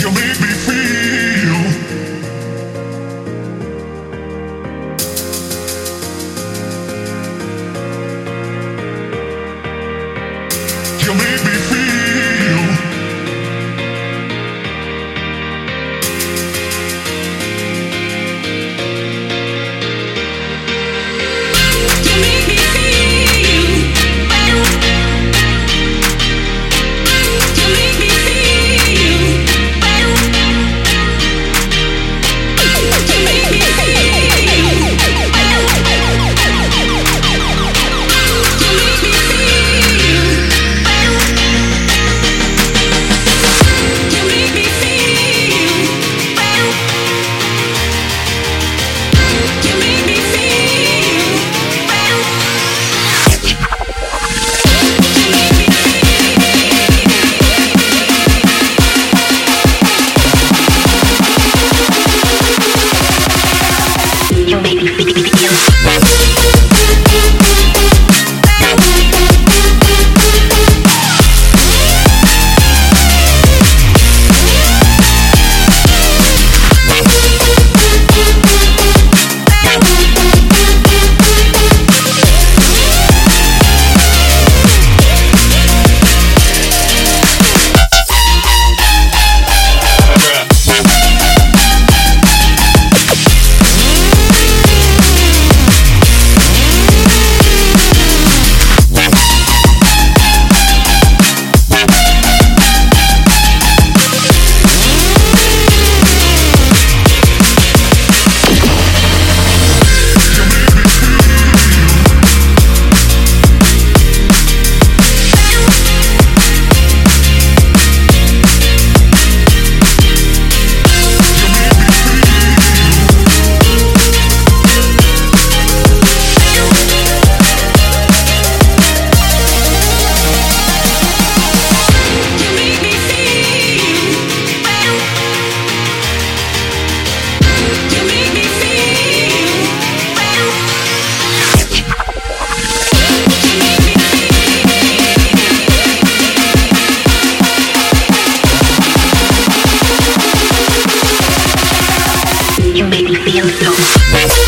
You make me feel feel so